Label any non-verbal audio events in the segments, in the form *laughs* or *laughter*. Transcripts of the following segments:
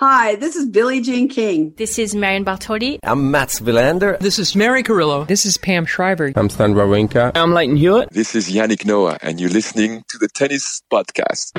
Hi, this is Billie Jean King. This is Marion Bartoli. I'm Mats Wilander. This is Mary Carillo. This is Pam Shriver. I'm Stan Wawrinka. I'm Lleyton Hewitt. This is Yannick Noah, and you're listening to the Tennis Podcast.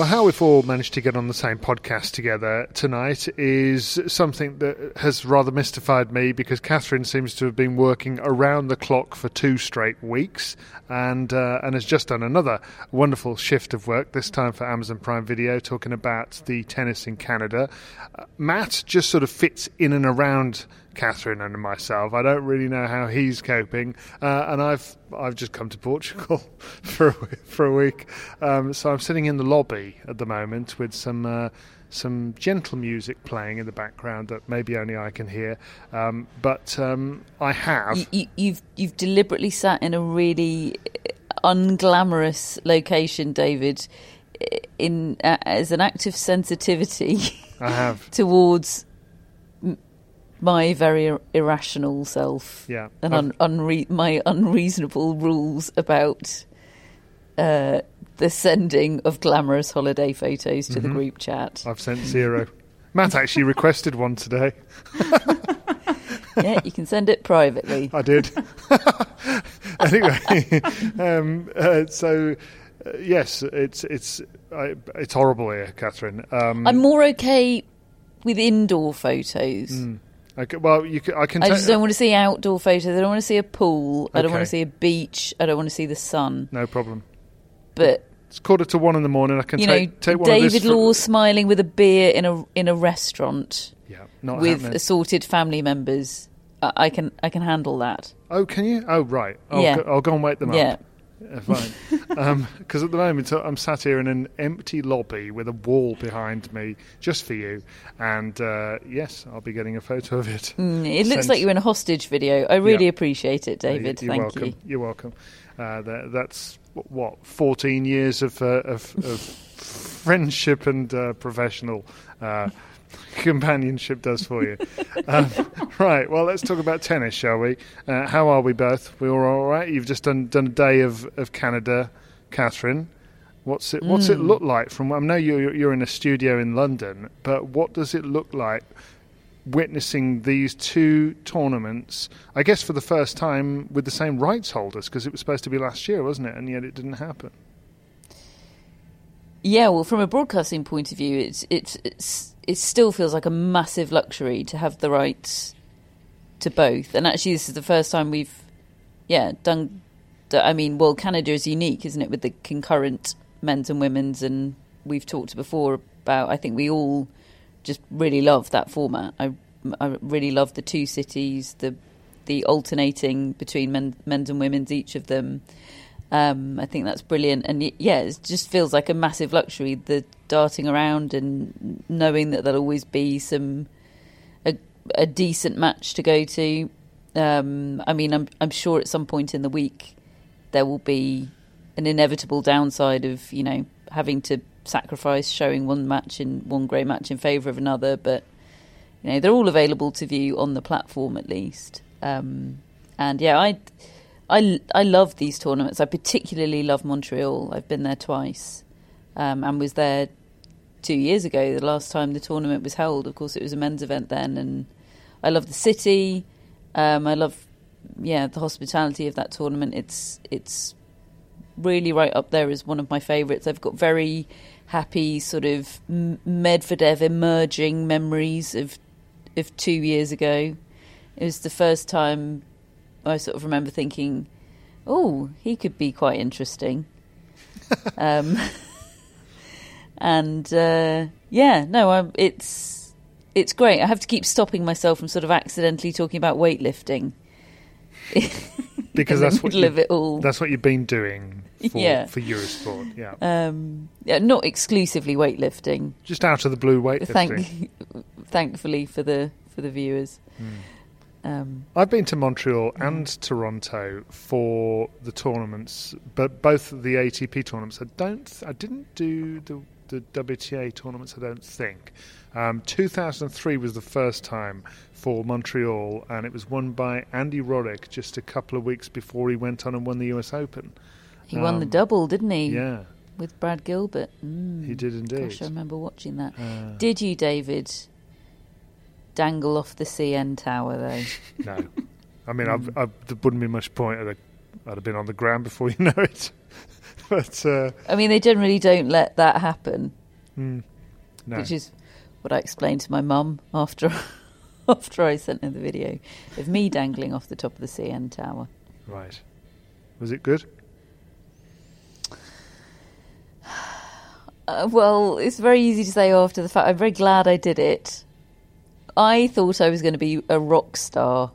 Well, how we've all managed to get on the same podcast together tonight is something that has rather mystified me because Catherine seems to have been working around the clock for two straight weeks and uh, and has just done another wonderful shift of work. This time for Amazon Prime Video, talking about the tennis in Canada. Uh, Matt just sort of fits in and around Catherine and myself. I don't really know how he's coping, uh, and I've I've just come to Portugal *laughs* for a, for a week, um, so I'm sitting in the lobby at the moment with some. Uh, some gentle music playing in the background that maybe only I can hear, um, but um, I have. You, you, you've you've deliberately sat in a really unglamorous location, David, in uh, as an act of sensitivity. I have *laughs* towards my very irrational self yeah. and un- unre- my unreasonable rules about uh, the sending of glamorous holiday photos to Mhm. the group chat. I've sent zero. Matt actually requested one today. yeah, you can send it privately. *laughs* I did. *laughs* anyway, *laughs* um, uh, so uh, yes, it's it's I, it's horrible here, Catherine. Um, I'm more okay with indoor photos. mm, okay, well, you can, I can. I just don't want to see outdoor photos. I don't want to see a pool. I don't want to see a beach. I don't want to see the sun. No problem. But It's quarter to one in the morning. I can you know, take take one of David this. for- Law smiling with a beer in a in a restaurant yeah, not with happening. assorted family members. I, I can I can handle that. Oh, can you? Oh, right. I'll, Yeah. go, I'll go and wake them up. Yeah, fine. Because at the moment I'm sat here in an empty lobby with a wall behind me just for you. And uh, yes, I'll be getting a photo of it. Mm, it looks sent- like you're in a hostage video. I really Yeah. appreciate it, Uh, David. You're Thank welcome. you. You're welcome. Uh, that, that's what 14 years of, uh, of, of *laughs* friendship and uh, professional uh, *laughs* companionship does for you. um, *laughs* right. Well, let's talk about tennis, shall we? Uh, how are we both? We all all right? You've just done done a day of, of Canada, Catherine. What's it What's it Mm. look like from? I know you're you're in a studio in London, but what does it look like witnessing these two tournaments, I guess for the first time with the same rights holders, because it was supposed to be last year, wasn't it? And yet it didn't happen. Yeah, well, from a broadcasting point of view, it's it's it's it still feels like a massive luxury to have the rights to both. And actually, this is the first time we've, yeah, done. I mean, well, Canada is unique, isn't it, with the concurrent men's and women's, and we've talked before about. I think we all just really love that format. I I really love the two cities, the the alternating between men, men's and women's, each of them. Um, I think that's brilliant, and yeah, it just feels like a massive luxury. The darting around and knowing that there'll always be some a, a decent match to go to. Um, I mean, I'm I'm sure at some point in the week there will be an inevitable downside of you know having to sacrifice showing one match in one great match in favour of another, but you know they're all available to view on the platform at least. Um, and yeah, I, I, I love these tournaments. I particularly love Montreal. I've been there twice, um, and was there two years ago. The last time the tournament was held, of course, it was a men's event then, and I love the city. Um, I love, yeah, the hospitality of that tournament. It's it's really right up there as one of my favourites. I've got very happy sort of Medvedev emerging memories of of two years ago. It was the first time I sort of remember thinking, "Oh, he could be quite interesting." *laughs* um, and uh, yeah, no, I'm, it's it's great. I have to keep stopping myself from sort of accidentally talking about weightlifting. *laughs* because that's what you, it all. That's what you've been doing for, yeah. for Eurosport. Yeah. Um, yeah, not exclusively weightlifting. Just out of the blue weightlifting. Thank, *laughs* thankfully for the for the viewers. Mm. Um, I've been to Montreal and Toronto for the tournaments, but both the ATP tournaments. I don't. I didn't do the the WTA tournaments. I don't think. Um, 2003 was the first time for Montreal, and it was won by Andy Roddick just a couple of weeks before he went on and won the US Open. He um, won the um, double, didn't he? Yeah. With Brad Gilbert. Mm. He did indeed. Gosh, I remember watching that. Uh, did you, David, dangle off the CN tower, though? *laughs* no. I mean, I've, I've, there wouldn't be much point. I'd have, I'd have been on the ground before you *laughs* know it. but uh, I mean, they generally don't let that happen. Mm, no. Which is what I explained to my mum after *laughs* after I sent her the video of me dangling off the top of the CN tower. Right. Was it good? *sighs* Uh, well, it's very easy to say after the fact. I'm very glad I did it. I thought I was going to be a rock star.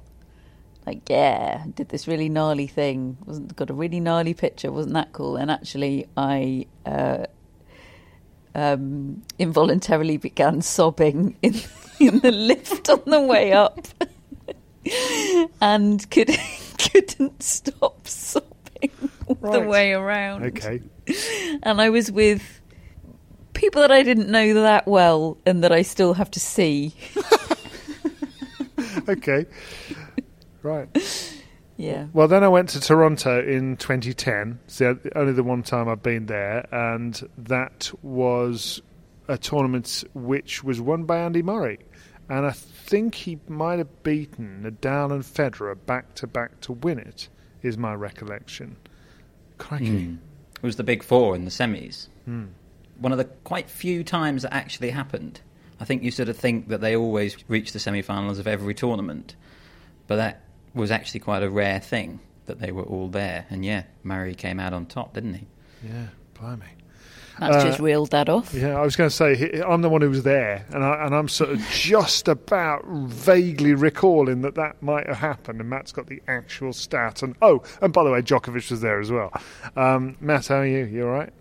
Like, yeah, did this really gnarly thing. Wasn't got a really gnarly picture. Wasn't that cool? And actually, I uh, um, involuntarily began sobbing *laughs* in, in the lift on the way up *laughs* and could, *laughs* couldn't stop sobbing all right. the way around. Okay. And I was with people that I didn't know that well and that I still have to see. *laughs* okay. Right. Yeah. Well, then I went to Toronto in 2010. It's the, only the one time I've been there, and that was a tournament which was won by Andy Murray, and I think he might have beaten Nadal and Federer back to back to win it. Is my recollection. Cracking. Mm. It was the big four in the semis. Mm. One of the quite few times that actually happened. I think you sort of think that they always reach the semi-finals of every tournament, but that was actually quite a rare thing that they were all there. And yeah, Murray came out on top, didn't he? Yeah, blimey. That's uh, just reeled that off. Yeah, I was going to say I'm the one who was there, and, I, and I'm sort of just about vaguely recalling that that might have happened. And Matt's got the actual stat. And oh, and by the way, Djokovic was there as well. Um, Matt, how are you? You all right?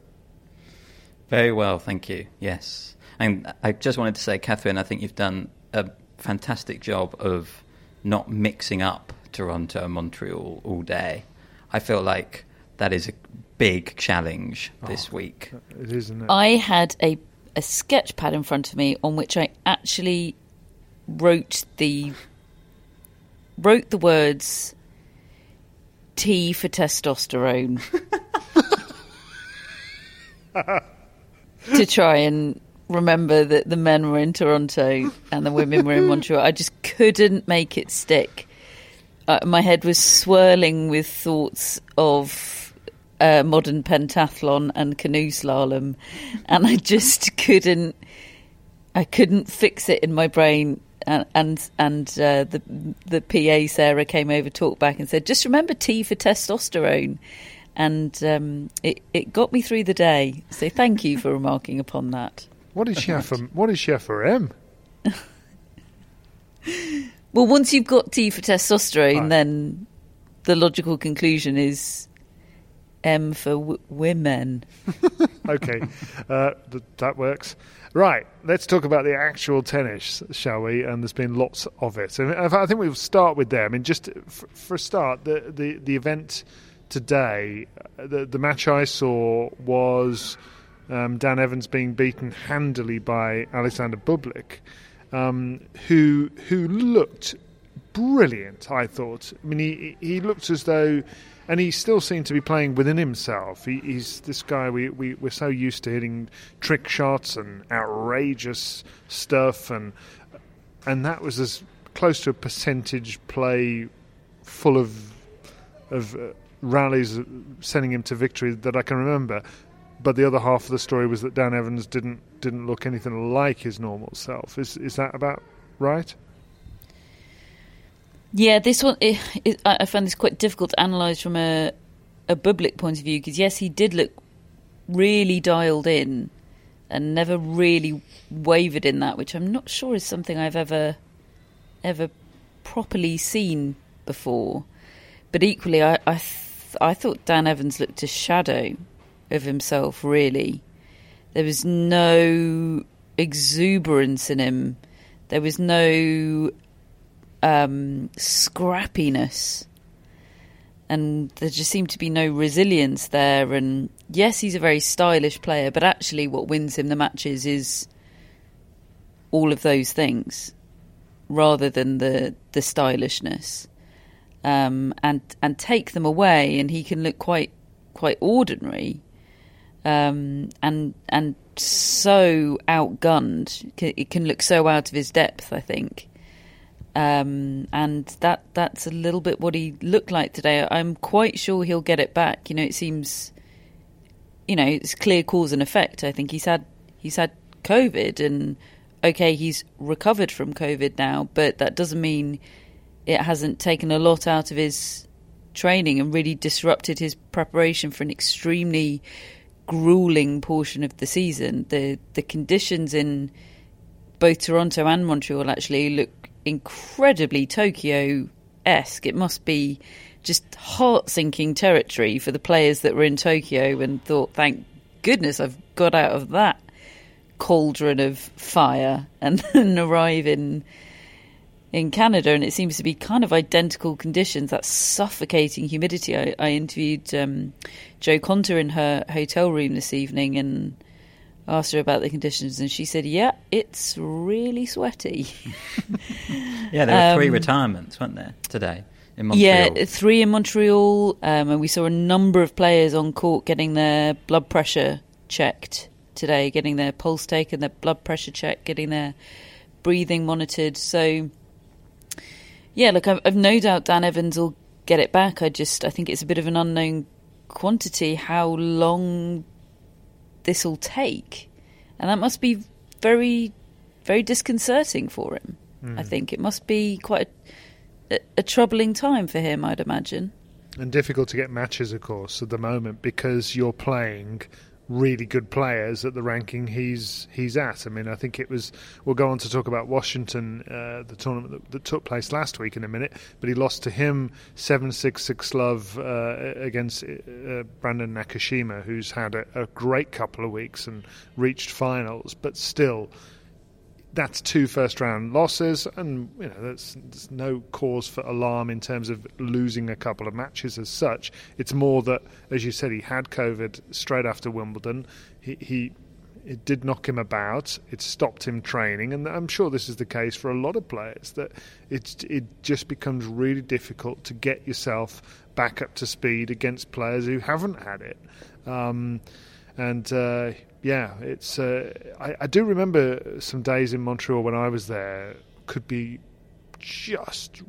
Very well, thank you. Yes, and I just wanted to say, Catherine, I think you've done a fantastic job of not mixing up Toronto and Montreal all day. I feel like that is a big challenge this oh, week. It is, isn't it? I had a a sketch pad in front of me on which I actually wrote the wrote the words T for testosterone *laughs* *laughs* to try and remember that the men were in Toronto and the women were in *laughs* Montreal. I just couldn't make it stick uh, my head was swirling with thoughts of uh, modern pentathlon and canoe slalom, and I just *laughs* couldn't. I couldn't fix it in my brain. And and, and uh, the the PA Sarah came over, talked back, and said, "Just remember T for testosterone." And um, it it got me through the day. So thank you for remarking upon that. What is she for? What is she for M? *laughs* Well, once you've got T for testosterone, right. then the logical conclusion is M for w- women. *laughs* okay, uh, th- that works. Right, let's talk about the actual tennis, shall we? And there's been lots of it. And I think we'll start with there. I mean, just for, for a start, the, the, the event today, the, the match I saw was um, Dan Evans being beaten handily by Alexander Bublik um, who who looked brilliant. I thought. I mean, he he looked as though, and he still seemed to be playing within himself. He, he's this guy we, we we're so used to hitting trick shots and outrageous stuff, and and that was as close to a percentage play full of of uh, rallies sending him to victory that I can remember. But the other half of the story was that Dan Evans didn't didn't look anything like his normal self. Is is that about right? Yeah, this one it, it, I found this quite difficult to analyse from a a Bublik point of view because yes, he did look really dialed in and never really wavered in that, which I'm not sure is something I've ever ever properly seen before. But equally, I I, I thought Dan Evans looked a shadow of himself. Really, there was no exuberance in him. There was no um, scrappiness and there just seemed to be no resilience there. And yes, he's a very stylish player, but actually, what wins him the matches is all of those things, rather than the the stylishness. Um, and and take them away, and he can look quite quite ordinary, um, and and so outgunned. It can look so out of his depth. I think. Um, and that that's a little bit what he looked like today. I'm quite sure he'll get it back. You know, it seems, you know, it's clear cause and effect. I think he's had he's had COVID, and okay, he's recovered from COVID now, but that doesn't mean it hasn't taken a lot out of his training and really disrupted his preparation for an extremely grueling portion of the season. The the conditions in both Toronto and Montreal actually look incredibly Tokyo esque. It must be just heart sinking territory for the players that were in Tokyo and thought, thank goodness I've got out of that cauldron of fire and then *laughs* arrive in in Canada, and it seems to be kind of identical conditions. That suffocating humidity. I, I interviewed um, Jo Konta in her hotel room this evening, and asked her about the conditions, and she said, "Yeah, it's really sweaty." *laughs* yeah, there were um, three retirements, weren't there today? In Montreal. Yeah, three in Montreal, um, and we saw a number of players on court getting their blood pressure checked today, getting their pulse taken, their blood pressure checked, getting their breathing monitored. So, yeah, look, I've, I've no doubt Dan Evans will get it back. I just, I think it's a bit of an unknown quantity how long this will take, and that must be very, very disconcerting for him. Mm. I hmm. think it must be quite a, a, troubling time for him. I'd imagine, and difficult to get matches, of course, at the moment because you're playing really good players at the ranking he's he's at. I mean, I think it was. We'll go on to talk about Washington, uh, the tournament that, that, took place last week in a minute. But he lost to him seven six six love uh, against uh, Brandon Nakashima, who's had a, a great couple of weeks and reached finals, but still that's two first round losses, and you know there's, there's, no cause for alarm in terms of losing a couple of matches as such. It's more that, as you said, he had COVID straight after Wimbledon. He, he it did knock him about. It stopped him training, and I'm sure this is the case for a lot of players. That it it just becomes really difficult to get yourself back up to speed against players who haven't had it. Um, and uh, yeah, it's. Uh, I, I, do remember some days in Montreal when I was there could be just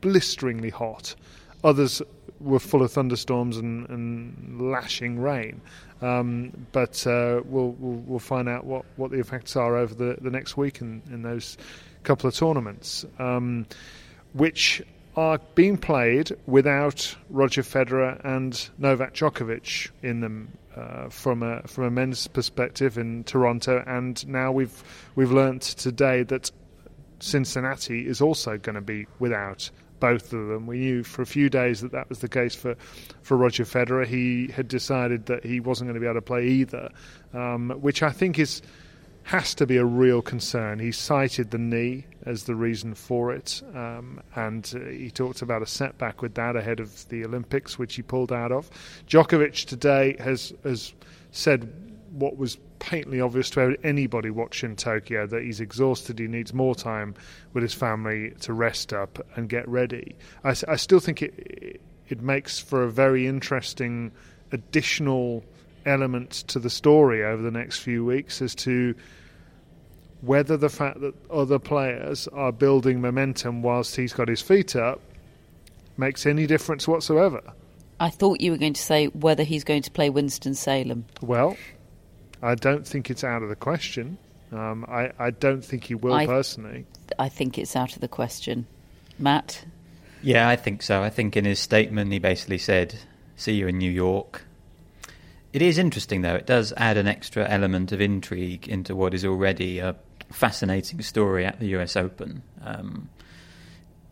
blisteringly hot. Others were full of thunderstorms and, and lashing rain. Um, but uh, we'll, we'll, we'll find out what, what the effects are over the, the next week in, in those couple of tournaments, um, which are being played without Roger Federer and Novak Djokovic in them uh, from a from a men's perspective in Toronto, and now we've we've learnt today that Cincinnati is also going to be without both of them. We knew for a few days that that was the case for for Roger Federer. He had decided that he wasn't going to be able to play either, um, which I think is has to be a real concern. He cited the knee as the reason for it, um, and uh, he talked about a setback with that ahead of the Olympics, which he pulled out of. Djokovic today has has said what was patently obvious to anybody watching Tokyo that he's exhausted. He needs more time with his family to rest up and get ready. I, I still think it it makes for a very interesting additional element to the story over the next few weeks as to whether the fact that other players are building momentum whilst he's got his feet up makes any difference whatsoever. I thought you were going to say whether he's going to play Winston Salem. Well, I don't think it's out of the question. Um, I, I don't think he will I- personally. I think it's out of the question. Matt, Yeah, I think so. I think in his statement he basically said, "See you in New York." It is interesting, though. It does add an extra element of intrigue into what is already a fascinating story at the U.S. Open. Um,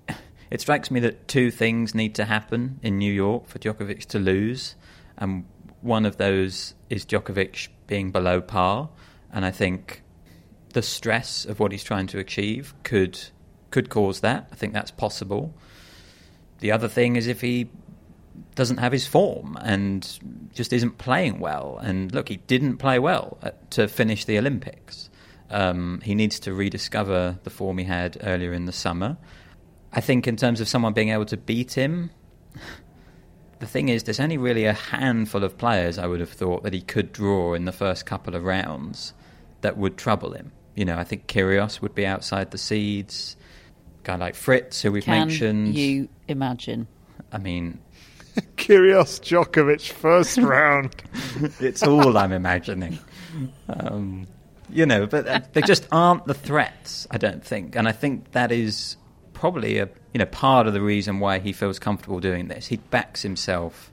*sighs* it strikes me that two things need to happen in New York for Djokovic to lose, and one of those is Djokovic being below par, and I think the stress of what he's trying to achieve could could cause that. I think that's possible. The other thing is if he doesn't have his form and just isn't playing well. And look, he didn't play well at, to finish the Olympics. Um, he needs to rediscover the form he had earlier in the summer. I think, in terms of someone being able to beat him, the thing is, there's only really a handful of players I would have thought that he could draw in the first couple of rounds that would trouble him. You know, I think Kyrgios would be outside the seeds. A guy like Fritz, who we've can mentioned. you imagine? I mean, *laughs* Kyrgios Djokovic first round. *laughs* it's all I'm imagining. Um, you know, but uh, they just aren't the threats, I don't think. And I think that is probably a you know part of the reason why he feels comfortable doing this. He backs himself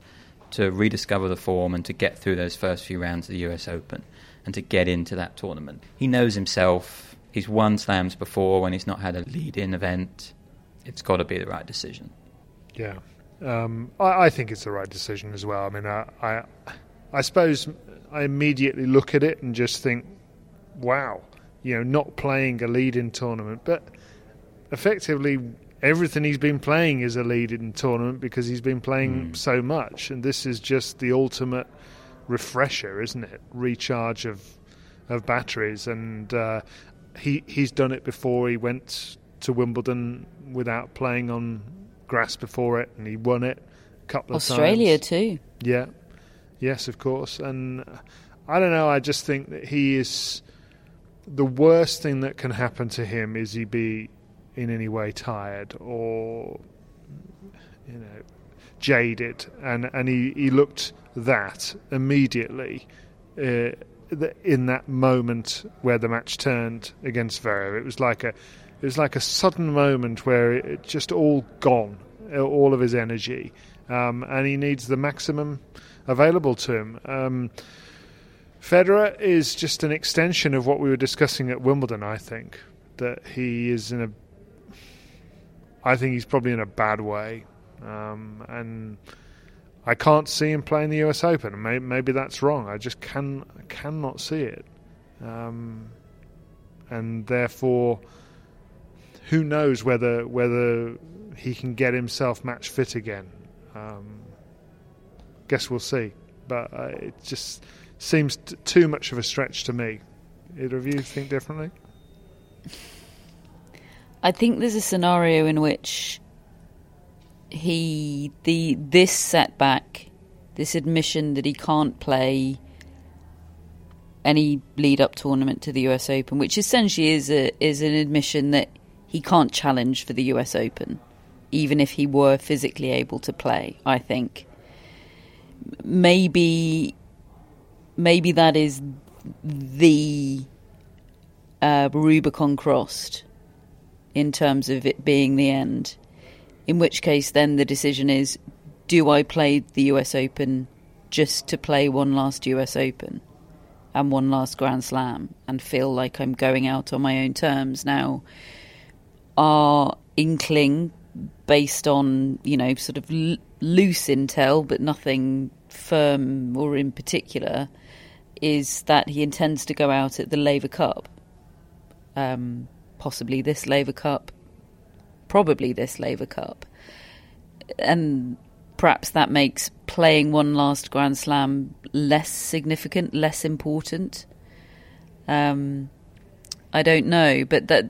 to rediscover the form and to get through those first few rounds of the US Open and to get into that tournament. He knows himself. He's won slams before when he's not had a lead-in event. It's got to be the right decision. Yeah, um, I, I think it's the right decision as well. I mean, I, I, I suppose I immediately look at it and just think, wow, you know, not playing a lead-in tournament, but effectively everything he's been playing is a lead-in tournament because he's been playing so much, and this is just the ultimate refresher, isn't it? Recharge of of batteries, and uh, he he's done it before. He went to Wimbledon without playing on grass before it, and he won it a couple of Australia times. too. Yeah, yes, of course. And I don't know. I just think that he is the worst thing that can happen to him is he be in any way tired or you know jaded, and and he he looked that immediately. Uh, in that moment where the match turned against Zverev, it was like a it was like a sudden moment where it, it just all gone, uh, all of his energy, um, and he needs the maximum available to him. Um, Federer is just an extension of what we were discussing at Wimbledon. I think that he is in a. I think he's probably in a bad way, um, and I can't see him playing the U.S. Open. Maybe, maybe that's wrong. I just can cannot see it, um, and therefore, who knows whether whether he can get himself match fit again. Um, guess we'll see, but uh, it just seems t- too much of a stretch to me. Either of you think differently? I think there's a scenario in which he the this setback, this admission that he can't play any lead up tournament to the US Open, which essentially is a is an admission that he can't challenge for the US Open, even if he were physically able to play, I think. Maybe maybe that is the uh, Rubicon crossed in terms of it being the end. In which case, then the decision is do I play the US Open just to play one last US Open and one last Grand Slam and feel like I'm going out on my own terms? Now, our inkling, based on, you know, sort of l- loose intel, but nothing firm or in particular, is that he intends to go out at the Laver Cup. Um, possibly this Laver Cup, probably this Laver Cup. And perhaps that makes playing one last Grand Slam less significant, less important. Um, I don't know, but that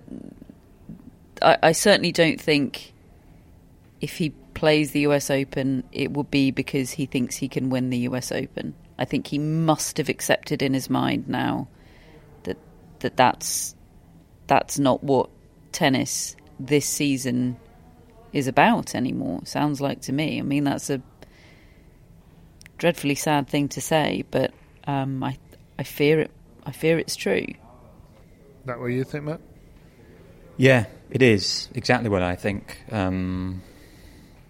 I, I certainly don't think if he plays the US Open, it will be because he thinks he can win the US Open. I think he must have accepted in his mind now that that that's that's not what tennis this season is about anymore. Sounds like to me. I mean, that's a dreadfully sad thing to say, but um, I I fear it. I fear it's true. That what you think, Matt? Yeah, it is exactly what I think. Um,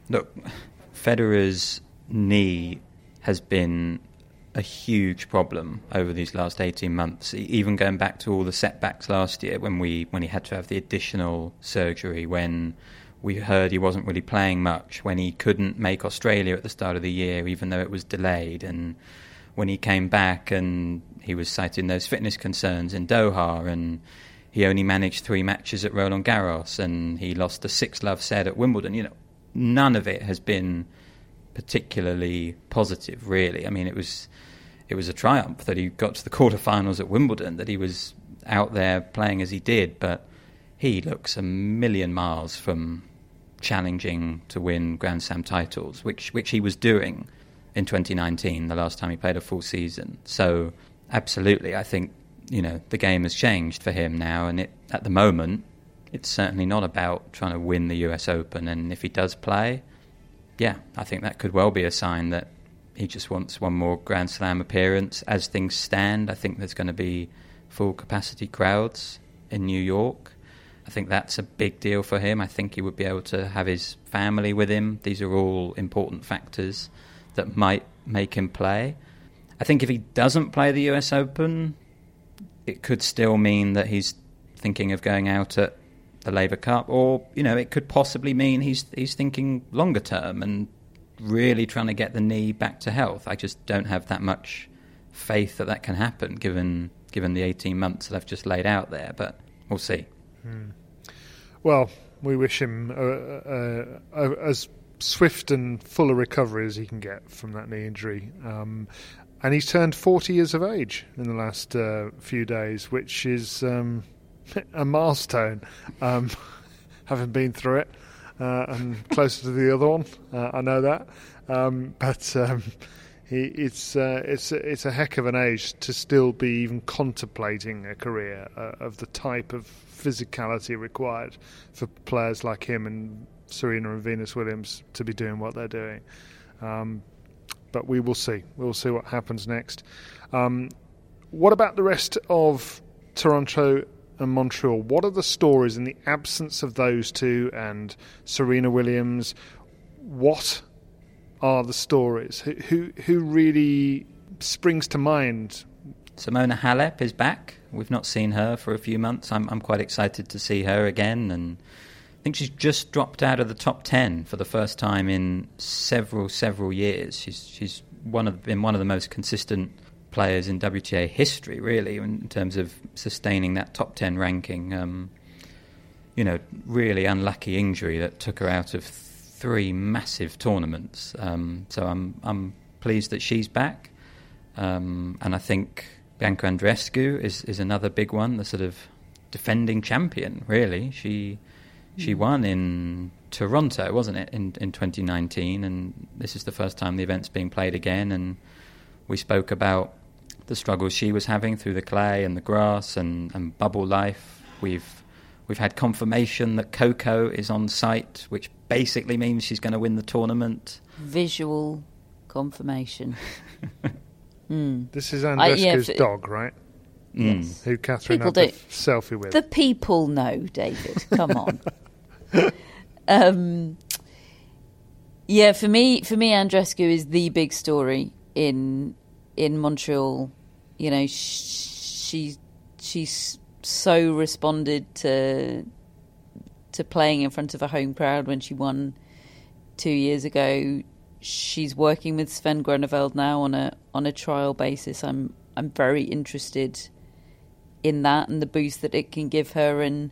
look, Federer's knee has been a huge problem over these last 18 months even going back to all the setbacks last year when we when he had to have the additional surgery when we heard he wasn't really playing much when he couldn't make Australia at the start of the year even though it was delayed and when he came back and he was citing those fitness concerns in Doha and he only managed three matches at Roland Garros and he lost a six love set at Wimbledon you know none of it has been particularly positive really I mean it was it was a triumph that he got to the *laughs* quarterfinals at Wimbledon, that he was out there playing as he did, but he looks a million miles from challenging to win Grand Slam titles, which which he was doing in 2019, the last time he played a full season. So absolutely, I think you know the game has changed for him now, and it at the moment it's certainly not about trying to win the U.S. Open. And if he does play, yeah, I think that could well be a sign that he just wants one more Grand Slam appearance. As things stand, I think there's going to be full capacity crowds in New York. I think that's a big deal for him. I think he would be able to have his family with him. These are all important factors that might make him play. I think if he doesn't play the US Open, it could still mean that he's thinking of going out at the Laver Cup, or you know, it could possibly mean he's he's thinking longer term and really trying to get the knee back to health. I just don't have that much faith that that can happen, given given the 18 months that I've just laid out there. But we'll see. Hmm. Well, we wish him uh, uh, as swift and full a recovery as he can get from that knee injury. Um, and he's turned 40 years of age in the last uh, few days, which is um, *laughs* a milestone, um, *laughs* having been through it uh, and closer to the other one. Uh, I know that, um, but um, he, it's uh, it's it's a heck of an age to still be even contemplating a career uh, of the type of physicality required for players like him and Serena and Venus Williams to be doing what they're doing. But we will see. We'll see what happens next. Um, what about the rest of Toronto and Montreal. What are the stories in the absence of those two and Serena Williams? What are the stories? Who who, who really springs to mind? Simona Halep is back. We've not seen her for a few months. I'm I'm quite excited to see her again and I think she's just dropped out of the top 10 for the first time in several several years. She's she's one of been one of the most consistent players in WTA history, really, in terms of sustaining that top 10 ranking. Um, you know, really unlucky injury that took her out of three massive tournaments. Um, so I'm I'm pleased that she's back, um, and I think Bianca Andreescu is is another big one, the sort of defending champion. Really, she she hmm. won in Toronto, wasn't it, in in 2019, and this is the first time the event's being played again, and we spoke about the struggles she was having through the clay and the grass and, and bubble life. We've we've had confirmation that Coco is on site, which basically means she's going to win the tournament. Visual confirmation. *laughs* mm. This is Andreescu's uh, yeah, dog, right? Mm. Yes. Who Catherine people had the selfie with. The people know, David. Come on. *laughs* *laughs* um, yeah, for me, for me, Andreescu is the big story in in Montreal you know, she she's so responded to to playing in front of a home crowd when she won two years ago. She's working with Sven Groeneveld now on a on a trial basis. I'm I'm very interested in that and the boost that it can give her. And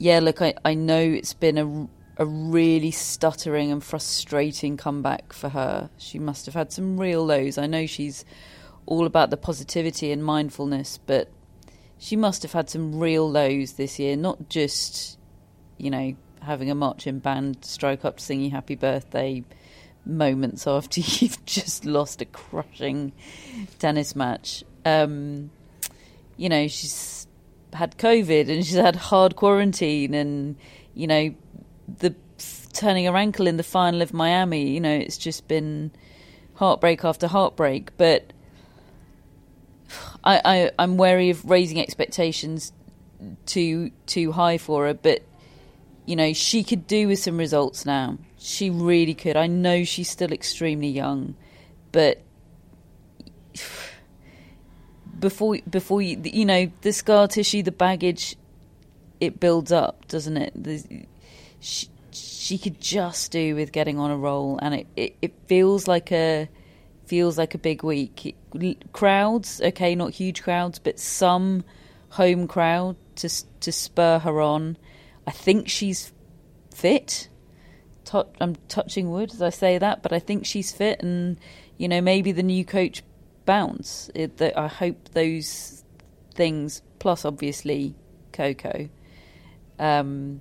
yeah, look, I, I know it's been a a really stuttering and frustrating comeback for her. She must have had some real lows. I know she's all about the positivity and mindfulness, but she must have had some real lows this year, not just, you know, having a marching band strike up to sing you happy birthday moments after *laughs* you've just lost a crushing tennis match. Um, you know, she's had COVID and she's had hard quarantine and you know the turning her ankle in the final of Miami. You know, it's just been heartbreak after heartbreak. But I, I I'm wary of raising expectations too too high for her. But you know, she could do with some results now. She really could. I know she's still extremely young, but before before you, you know the scar tissue, the baggage, it builds up, doesn't it? The, she, she could just do with getting on a roll, and it, it, it feels like a feels like a big week. Crowds, okay, not huge crowds, but some home crowd to to spur her on. I think she's fit. I'm touching wood as I say that, but I think she's fit, and you know maybe the new coach bounce. It, the, I hope those things, plus obviously Coco, um,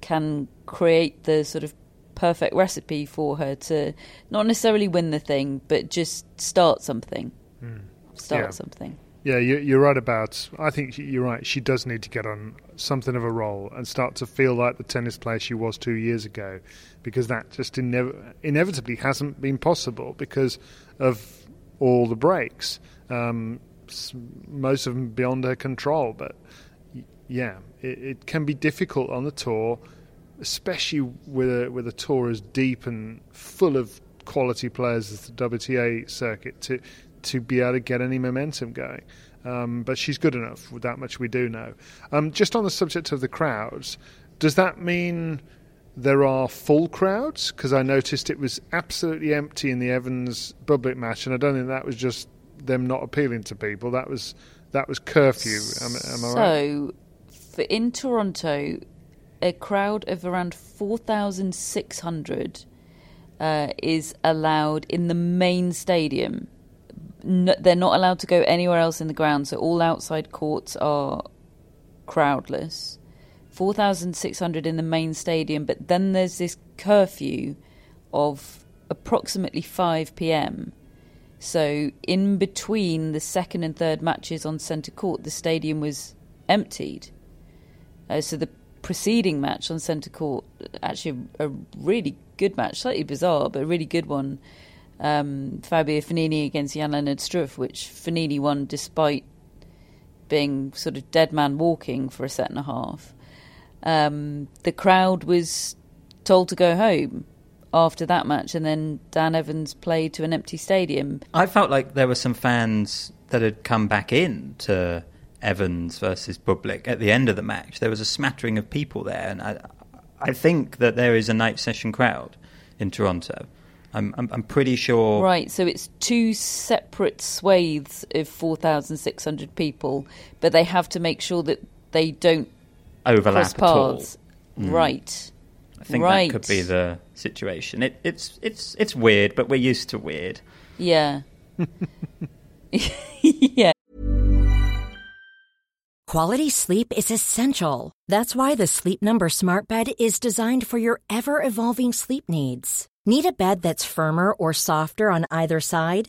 can create the sort of perfect recipe for her to not necessarily win the thing, but just start something. Mm. Start yeah. something. Yeah, you're right about. I think you're right. She does need to get on something of a roll and start to feel like the tennis player she was two years ago, because that just inev- inevitably hasn't been possible because of all the breaks. Um, most of them beyond her control, but yeah, it, it, can be difficult on the tour, especially with a with a tour as deep and full of quality players as the WTA circuit to to be able to get any momentum going. Um, but she's good enough. That much we do know. Um, just on the subject of the crowds, does that mean there are full crowds? Because I noticed it was absolutely empty in the Evans Bublik match, and I don't think that was just them not appealing to people. That was that was curfew. Am, am I so, right? for in Toronto, a crowd of around four thousand six hundred uh, is allowed in the main stadium. No, they're not allowed to go anywhere else in the ground, so all outside courts are crowdless. 4,600 in the main stadium, but then there's this curfew of approximately 5 pm. So, in between the second and third matches on centre court, the stadium was emptied. Uh, so, the preceding match on centre court, actually a, really good match, slightly bizarre, but a really good one. Um, Fabio Fognini against Jan-Lennard Struff, which Fognini won despite being sort of dead man walking for a set and a half um, the crowd was told to go home after that match, and then Dan Evans played to an empty stadium. I felt like there were some fans that had come back in to Evans versus Bublik at the end of the match. There was a smattering of people there, and I, I think that there is a night session crowd in Toronto. I'm, I'm, I'm pretty sure. Right, so it's two separate swathes of 4,600 people, but they have to make sure that they don't overlap at all. Mm. Right. I think right. that could be the situation. It, it's it's it's weird, but we're used to weird. Yeah. *laughs* yeah. Quality sleep is essential. That's why the Sleep Number Smart Bed is designed for your ever evolving sleep needs. Need a bed that's firmer or softer on either side?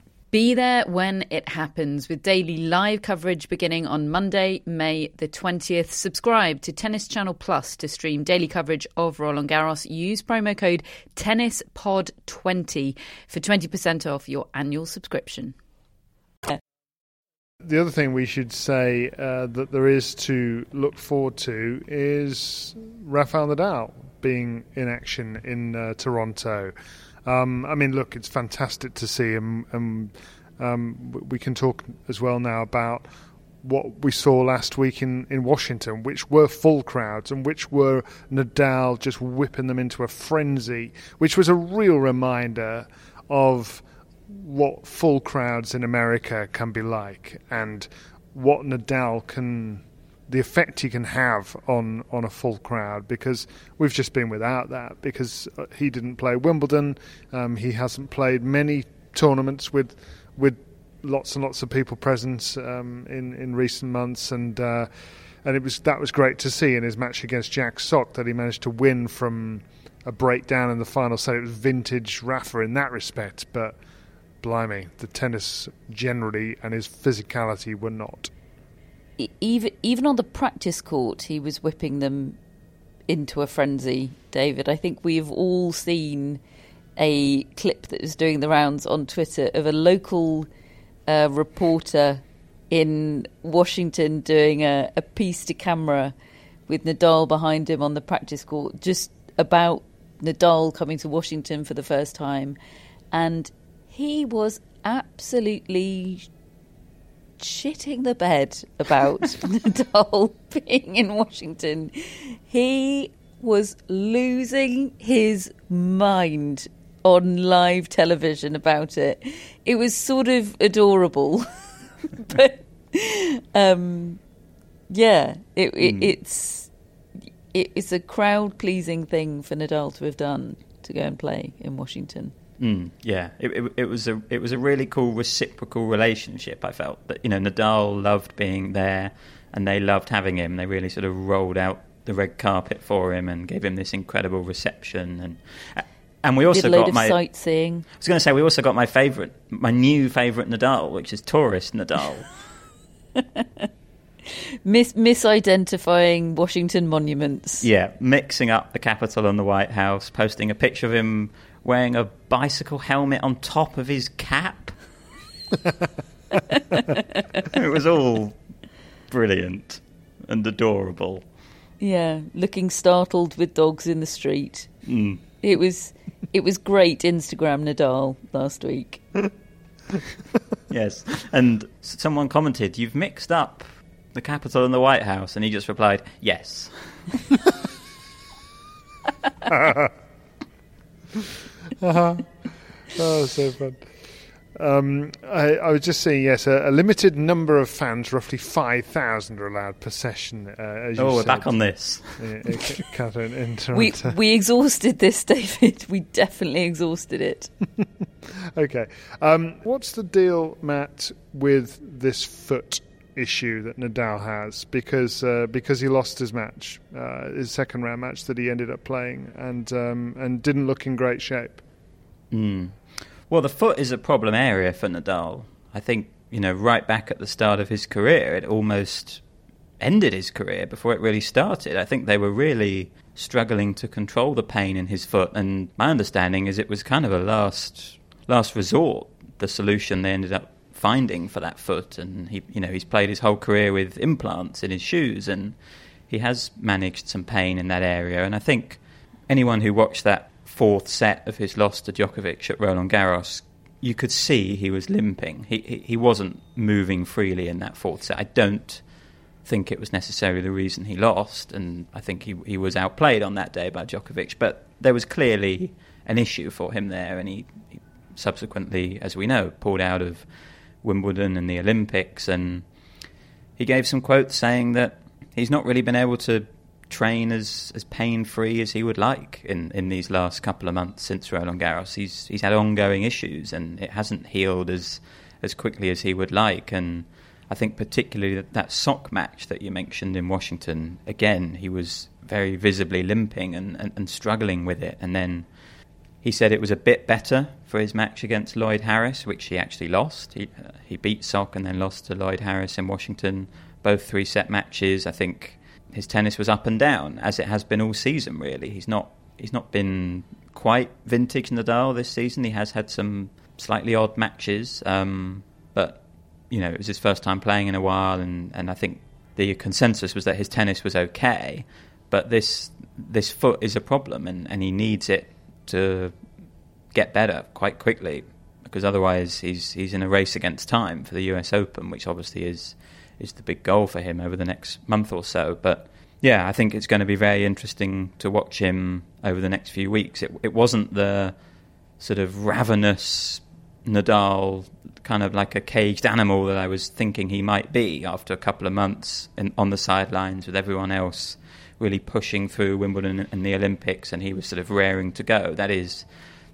Be there when it happens with daily live coverage beginning on Monday, May the 20th. Subscribe to Tennis Channel Plus to stream daily coverage of Roland Garros. Use promo code TennisPod20 for 20% off your annual subscription. The other thing we should say uh, that there is to look forward to is Rafael Nadal being in action in uh, Toronto. Um, I mean, look, it's fantastic to see him, and um, we can talk as well now about what we saw last week in, in Washington, which were full crowds and which were Nadal just whipping them into a frenzy, which was a real reminder of what full crowds in America can be like and what Nadal can the effect he can have on on a full crowd because we've just been without that because uh, he didn't play Wimbledon. Um, he hasn't played many tournaments with with lots and lots of people present um, in in recent months. And uh, and it was that was great to see in his match against Jack Sock that he managed to win from a breakdown in the final. Set it was vintage Rafa in that respect but blimey, the tennis generally and his physicality were not. Even even on the practice court, he was whipping them into a frenzy. David, I think we've all seen a clip that was doing the rounds on Twitter of a local uh, reporter in Washington doing a, a piece to camera with Nadal behind him on the practice court, just about Nadal coming to Washington for the first time, and he was absolutely shitting the bed about *laughs* Nadal being in Washington. He was losing his mind on live television about it. It was sort of adorable, *laughs* but um, yeah, it, it, mm. it's it, it's a crowd pleasing thing for Nadal to have done to go and play in Washington. Mm, yeah, it, it, it, was a it was a really cool reciprocal relationship. I felt that you know Nadal loved being there, and they loved having him. They really sort of rolled out the red carpet for him and gave him this incredible reception. And and we also Did got my sightseeing. I was going to say we also got my favorite, my new favorite Nadal, which is tourist Nadal. *laughs* Mis- misidentifying Washington monuments. Yeah, mixing up the Capitol and the White House, posting a picture of him wearing a bicycle helmet on top of his cap. *laughs* it was all brilliant and adorable. Yeah, looking startled with dogs in the street. Mm. It was it was great Instagram Nadal last week. *laughs* yes, and someone commented, "You've mixed up the Capitol and the White House," and he just replied, "Yes." *laughs* uh-huh. *laughs* Oh, so fun. Um, I, I, was just saying, yes, a, a, limited number of fans, roughly 5,000 are allowed per session. Uh, oh, we're back on this. Catherine, in we, we exhausted this, *laughs* David. We definitely exhausted it. *laughs* okay. Um, what's the deal, Matt, with this foot issue that Nadal has because uh, because he lost his match, uh, his second round match that he ended up playing, and um, and didn't look in great shape. Mm. Well, the foot is a problem area for Nadal. I think you know right back at the start of his career, it almost ended his career before it really started. I think they were really struggling to control the pain in his foot, and my understanding is it was kind of a last last resort. The solution they ended up finding for that foot, and he, you know, he's played his whole career with implants in his shoes, and he has managed some pain in that area. And I think anyone who watched that fourth set of his loss to Djokovic at Roland Garros, you could see he was limping. He, he, he wasn't moving freely in that fourth set. I don't think it was necessarily the reason he lost, and I think he he was outplayed on that day by Djokovic. But there was clearly an issue for him there, and he, he subsequently, as we know, pulled out of Wimbledon and the Olympics, and he gave some quotes saying that he's not really been able to train as, as pain free as he would like in, in these last couple of months since Roland Garros. He's he's had ongoing issues and it hasn't healed as as quickly as he would like. And I think particularly that, that sock match that you mentioned in Washington, again, he was very visibly limping and, and, and struggling with it. And then he said it was a bit better for his match against Lloyd Harris, which he actually lost. He, uh, he beat Sock and then lost to Lloyd Harris in Washington, both three set matches. I think his tennis was up and down, as it has been all season, really. He's not, he's not been quite vintage Nadal this season. He has had some slightly odd matches, um, but, you know, it was his first time playing in a while, and, and I think the consensus was that his tennis was okay, but this, this foot is a problem, and, and he needs it to get better quite quickly because otherwise he's he's in a race against time for the US Open, which obviously is is the big goal for him over the next month or so. But yeah, I think it's going to be very interesting to watch him over the next few weeks. It it wasn't the sort of ravenous Nadal kind of like a caged animal that I was thinking he might be after a couple of months in, on the sidelines with everyone else really pushing through Wimbledon and the Olympics, and he was sort of raring to go. That is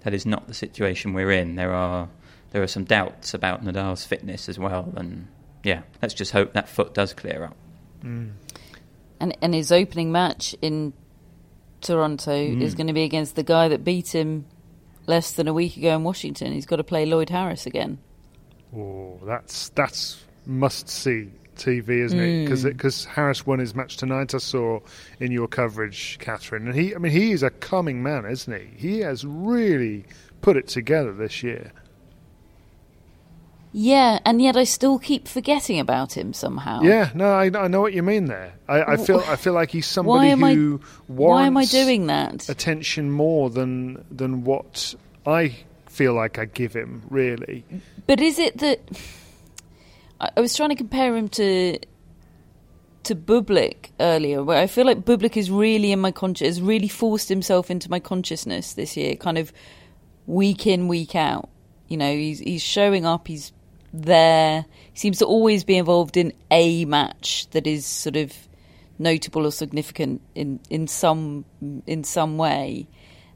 that is not the situation we're in. There are there are some doubts about Nadal's fitness as well, and yeah, let's just hope that foot does clear up. Mm. And and his opening match in Toronto mm. is going to be against the guy that beat him less than a week ago in Washington. He's got to play Lloyd Harris again. Oh, that's that's must see TV, isn't it? Because mm. because Harris won his match tonight. I saw in your coverage, Catherine, and he. I mean, he is a coming man, isn't he? He has really put it together this year. Yeah, and yet I still keep forgetting about him somehow. Yeah, no, I, I know what you mean there. I, I feel I feel like he's somebody who I, why am I doing that? Attention more than than what I feel like I give him, really. But is it that? I was trying to compare him to to Bublik earlier, where I feel like Bublik is really in my conscious, has really forced himself into my consciousness this year, kind of week in, week out. You know, he's he's showing up, he's there. He seems to always be involved in a match that is sort of notable or significant in in some in some way.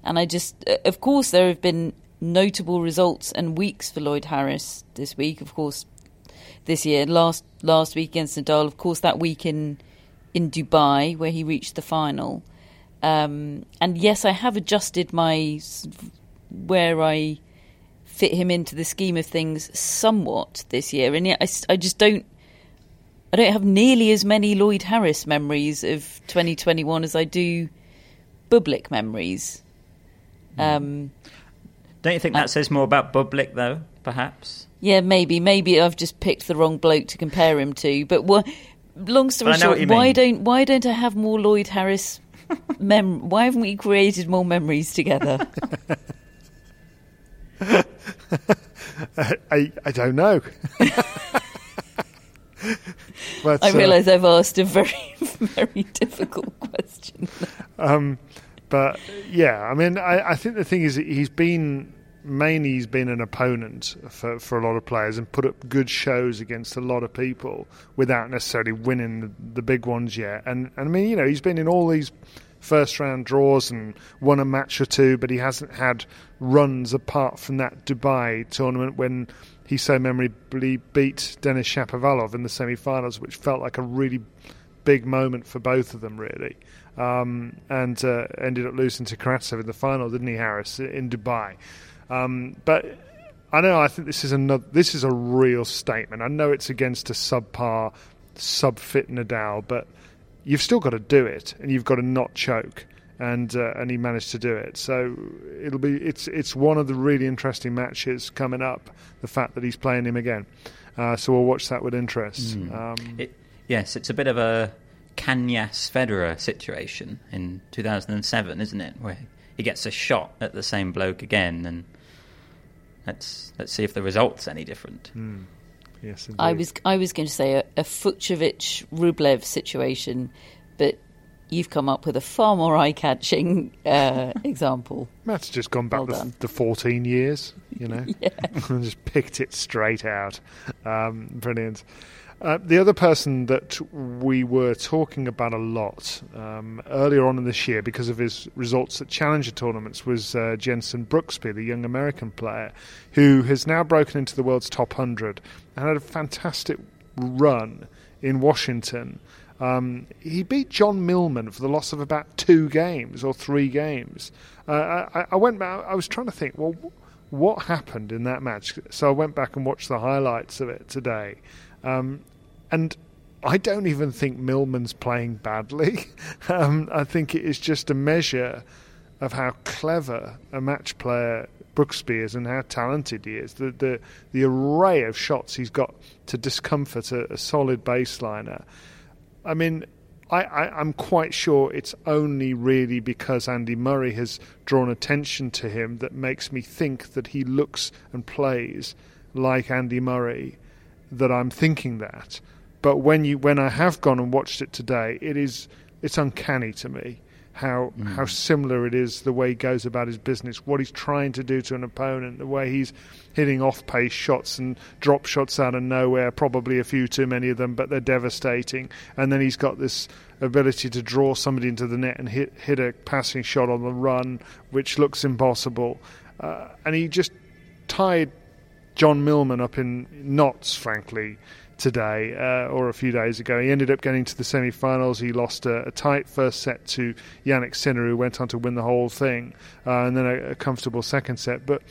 And I just, of course, there have been notable results and weeks for Lloyd Harris this week. Of course, this year. Last last week against Nadal, of course, that week in in Dubai where he reached the final. Um, and yes, I have adjusted my where I fit him into the scheme of things somewhat this year, and yet I, I just don't. I don't have nearly as many Lloyd Harris memories of 2021 as I do Bublik memories. Hmm. Um, don't you think that says more about Bublik, though? Perhaps. Yeah, maybe. Maybe I've just picked the wrong bloke to compare him to. But what? Long story short, why mean. don't why don't I have more Lloyd Harris? *laughs* mem- why haven't we created more memories together? *laughs* *laughs* I I don't know. *laughs* but, I realise uh, I've asked a very *laughs* very difficult question. Um, but yeah, I mean, I, I think the thing is he's been mainly he's been an opponent for, for a lot of players and put up good shows against a lot of people without necessarily winning the, the big ones yet. And, and I mean, you know, he's been in all these first round draws and won a match or two, but he hasn't had runs apart from that Dubai tournament when he so memorably beat Denis Shapovalov in the semi finals, which felt like a really big moment for both of them, really. Um, and uh, ended up losing to Karatsev in the final, didn't he, Harris, in Dubai? Um, but I know I think this is another. This is a real statement. I know it's against a subpar, sub-fit Nadal, but you've still got to do it, and you've got to not choke. And uh, and he managed to do it. So it'll be it's it's one of the really interesting matches coming up. The fact that he's playing him again, uh, so we'll watch that with interest. Mm. Um, it, yes, it's a bit of a Cañas Federer situation in 2007, isn't it? Where he gets a shot at the same bloke again, and Let's let's see if the result's any different. Mm. Yes, indeed. I was I was going to say a, a Fucsovics Rublev situation, but you've come up with a far more eye catching uh, example. Matt's just gone back Well the, the 14 years, you know, *laughs* *laughs* and just picked it straight out. Um, brilliant. Uh, the other person that we were talking about a lot um, earlier on in this year because of his results at Challenger tournaments was uh, Jenson Brooksby, the young American player, who has now broken into the world's top 100 and had a fantastic run in Washington. Um, he beat John Millman for the loss of about two games or three games. Uh, I, I went. I was trying to think. Well, what happened in that match? So I went back and watched the highlights of it today, um, and I don't even think Millman's playing badly. *laughs* um, I think it is just a measure of how clever a match player Brooksby is and how talented he is. The the the array of shots he's got to discomfort a, a solid baseliner. I mean, I, I, I'm quite sure it's only really because Andy Murray has drawn attention to him that makes me think that he looks and plays like Andy Murray that I'm thinking that. But when you when I have gone and watched it today, it is it's uncanny to me how how similar it is the way he goes about his business, what he's trying to do to an opponent, the way he's hitting off pace shots and drop shots out of nowhere, probably a few too many of them, but they're devastating. And then he's got this ability to draw somebody into the net and hit hit a passing shot on the run, which looks impossible. Uh, and he just tied John Millman up in knots, frankly, today uh, or a few days ago. He ended up getting to the semi finals. He lost a, a tight first set to Jannik Sinner, who went on to win the whole thing, uh, and then a, a comfortable second set. But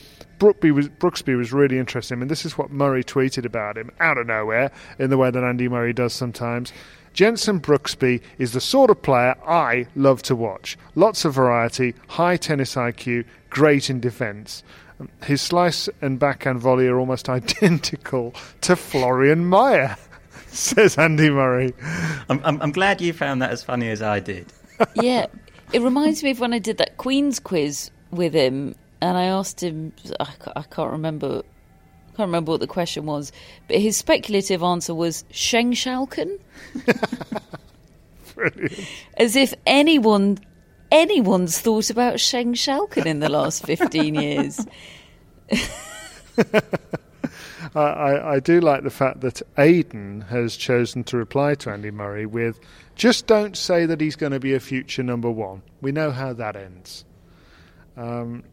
was, Brooksby was really interesting. And this is what Murray tweeted about him out of nowhere, in the way that Andy Murray does sometimes. Jenson Brooksby is the sort of player I love to watch. Lots of variety, high tennis IQ, great in defence. His slice and backhand volley are almost *laughs* identical to Florian Mayer, *laughs* says Andy Murray. I'm, I'm, I'm glad you found that as funny as I did. *laughs* yeah, it reminds me of when I did that Queen's quiz with him, and I asked him. I, I can't remember. I Can't remember what the question was, but his speculative answer was Sjeng Schalken, Brilliant. as if anyone anyone's thought about Sjeng Schalken in the last *laughs* fifteen years. *laughs* I, I, I do like the fact that Aiden has chosen to reply to Andy Murray with, just don't say that he's going to be a future number one. We know how that ends. Um,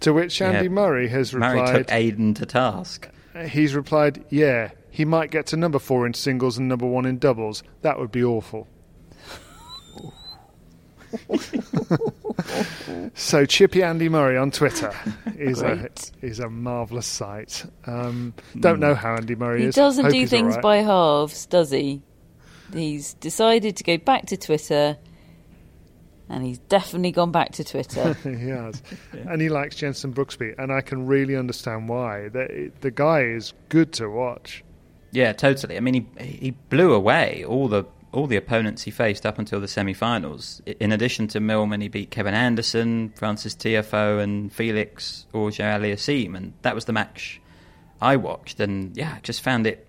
to which Andy Yeah. Murray has replied. Murray took replied, Aiden to task. he's replied, yeah, he might get to number four in singles and number one in doubles. That would be awful. *laughs* so Chippy Andy Murray on Twitter is a is a marvelous sight. Um, don't know how Andy Murray He is. He doesn't Hope do things all right. by halves, does he? He's decided to go back to Twitter, and he's definitely gone back to Twitter. *laughs* he has, *laughs* and he likes Jenson Brooksby, and I can really understand why. The, the guy is good to watch. Yeah, totally. I mean, he he blew away all the all the opponents he faced up until the semi-finals. In addition to Millman, he beat Kevin Anderson, Frances Tiafoe, and Felix Auger Aliassime, and that was the match I watched. And yeah, I just found it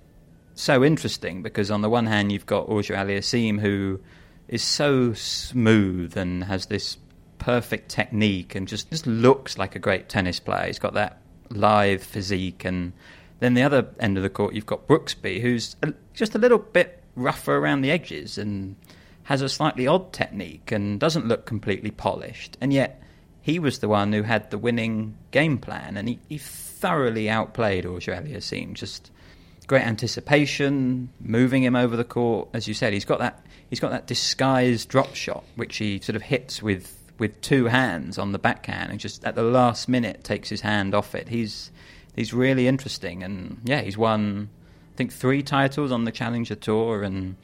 so interesting because on the one hand, you've got Auger Aliassime, who is so smooth and has this perfect technique and just, just looks like a great tennis player. He's got that lithe physique and then the other end of the court, you've got Brooksby, who's just a little bit rougher around the edges and has a slightly odd technique and doesn't look completely polished. And yet, he was the one who had the winning game plan, and he, he thoroughly outplayed Auger Aliassime. Just great anticipation, moving him over the court. As you said, he's got that he's got that disguised drop shot, which he sort of hits with with two hands on the backhand, and just at the last minute takes his hand off it. He's he's really interesting, and yeah, he's won I think three titles on the Challenger Tour, and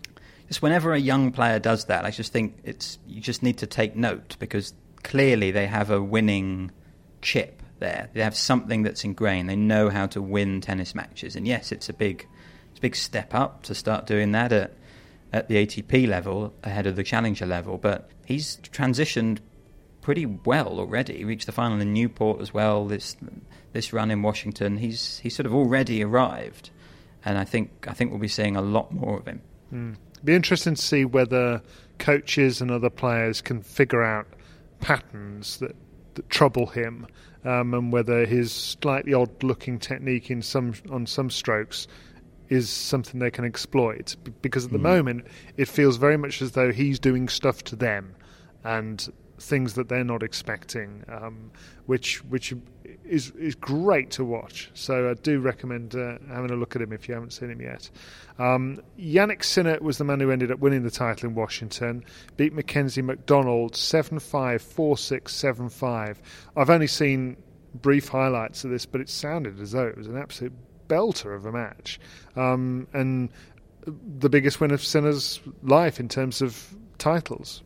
just whenever a young player does that, I just think it's you just need to take note because clearly they have a winning chip there. They have something that's ingrained. They know how to win tennis matches, and yes, it's a big, it's a big step up to start doing that at at the ATP level ahead of the Challenger level. But he's transitioned pretty well already. He reached the final in Newport as well. This this run in Washington, he's he's sort of already arrived. And I think I think we'll be seeing a lot more of him. Mm. Be interesting to see whether coaches and other players can figure out patterns that, that trouble him, um, and whether his slightly odd-looking technique in some on some strokes is something they can exploit. Because at the mm. moment, it feels very much as though he's doing stuff to them, and things that they're not expecting, um, which which is is great to watch. So I do recommend uh, having a look at him if you haven't seen him yet. Um, Jannik Sinner was the man who ended up winning the title in Washington, beat Mackenzie McDonald 7 5, 4 6, 7 5. I've only seen brief highlights of this, but it sounded as though it was an absolute belter of a match. Um, and the biggest win of Sinner's life in terms of titles.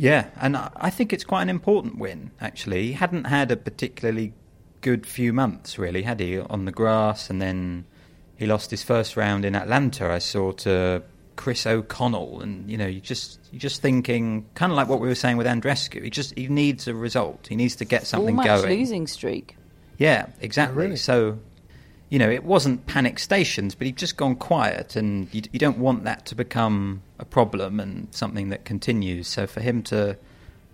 Yeah, and I think it's quite an important win, actually. He hadn't had a particularly good few months, really, had he, on the grass, and then he lost his first round in Atlanta, I saw, to Chris O'Connell, and you know, you just you're just thinking, kind of like what we were saying with Andreescu, He just he needs a result. He needs to get something Four match going. losing streak. Yeah, exactly. Oh, really? So you know, it wasn't panic stations, but he'd just gone quiet, and you, you, don't want that to become a problem and something that continues. So for him to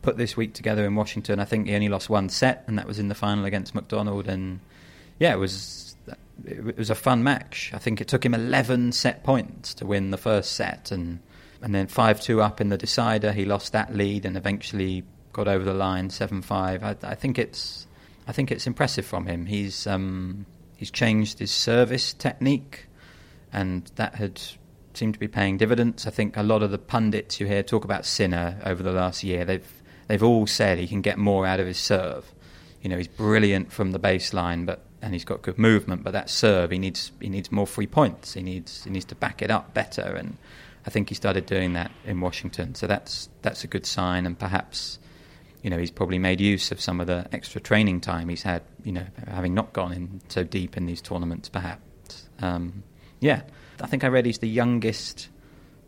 put this week together in Washington, I think he only lost one set, and that was in the final against McDonald. And yeah, it was it was a fun match. I think it took him eleven set points to win the first set, and and then five two up in the decider, he lost that lead and eventually got over the line seven five. I, I think it's I think it's impressive from him. He's um, He's changed his service technique, and that had seemed to be paying dividends. I think a lot of the pundits you hear talk about Sinner over the last year, they've they've all said he can get more out of his serve. You know, he's brilliant from the baseline, but and he's got good movement. But that serve, he needs he needs more free points. He needs he needs to back it up better, and I think he started doing that in Washington. So that's that's a good sign, and perhaps you know, he's probably made use of some of the extra training time he's had, you know, having not gone in so deep in these tournaments, perhaps. Um, yeah, I think I read he's the youngest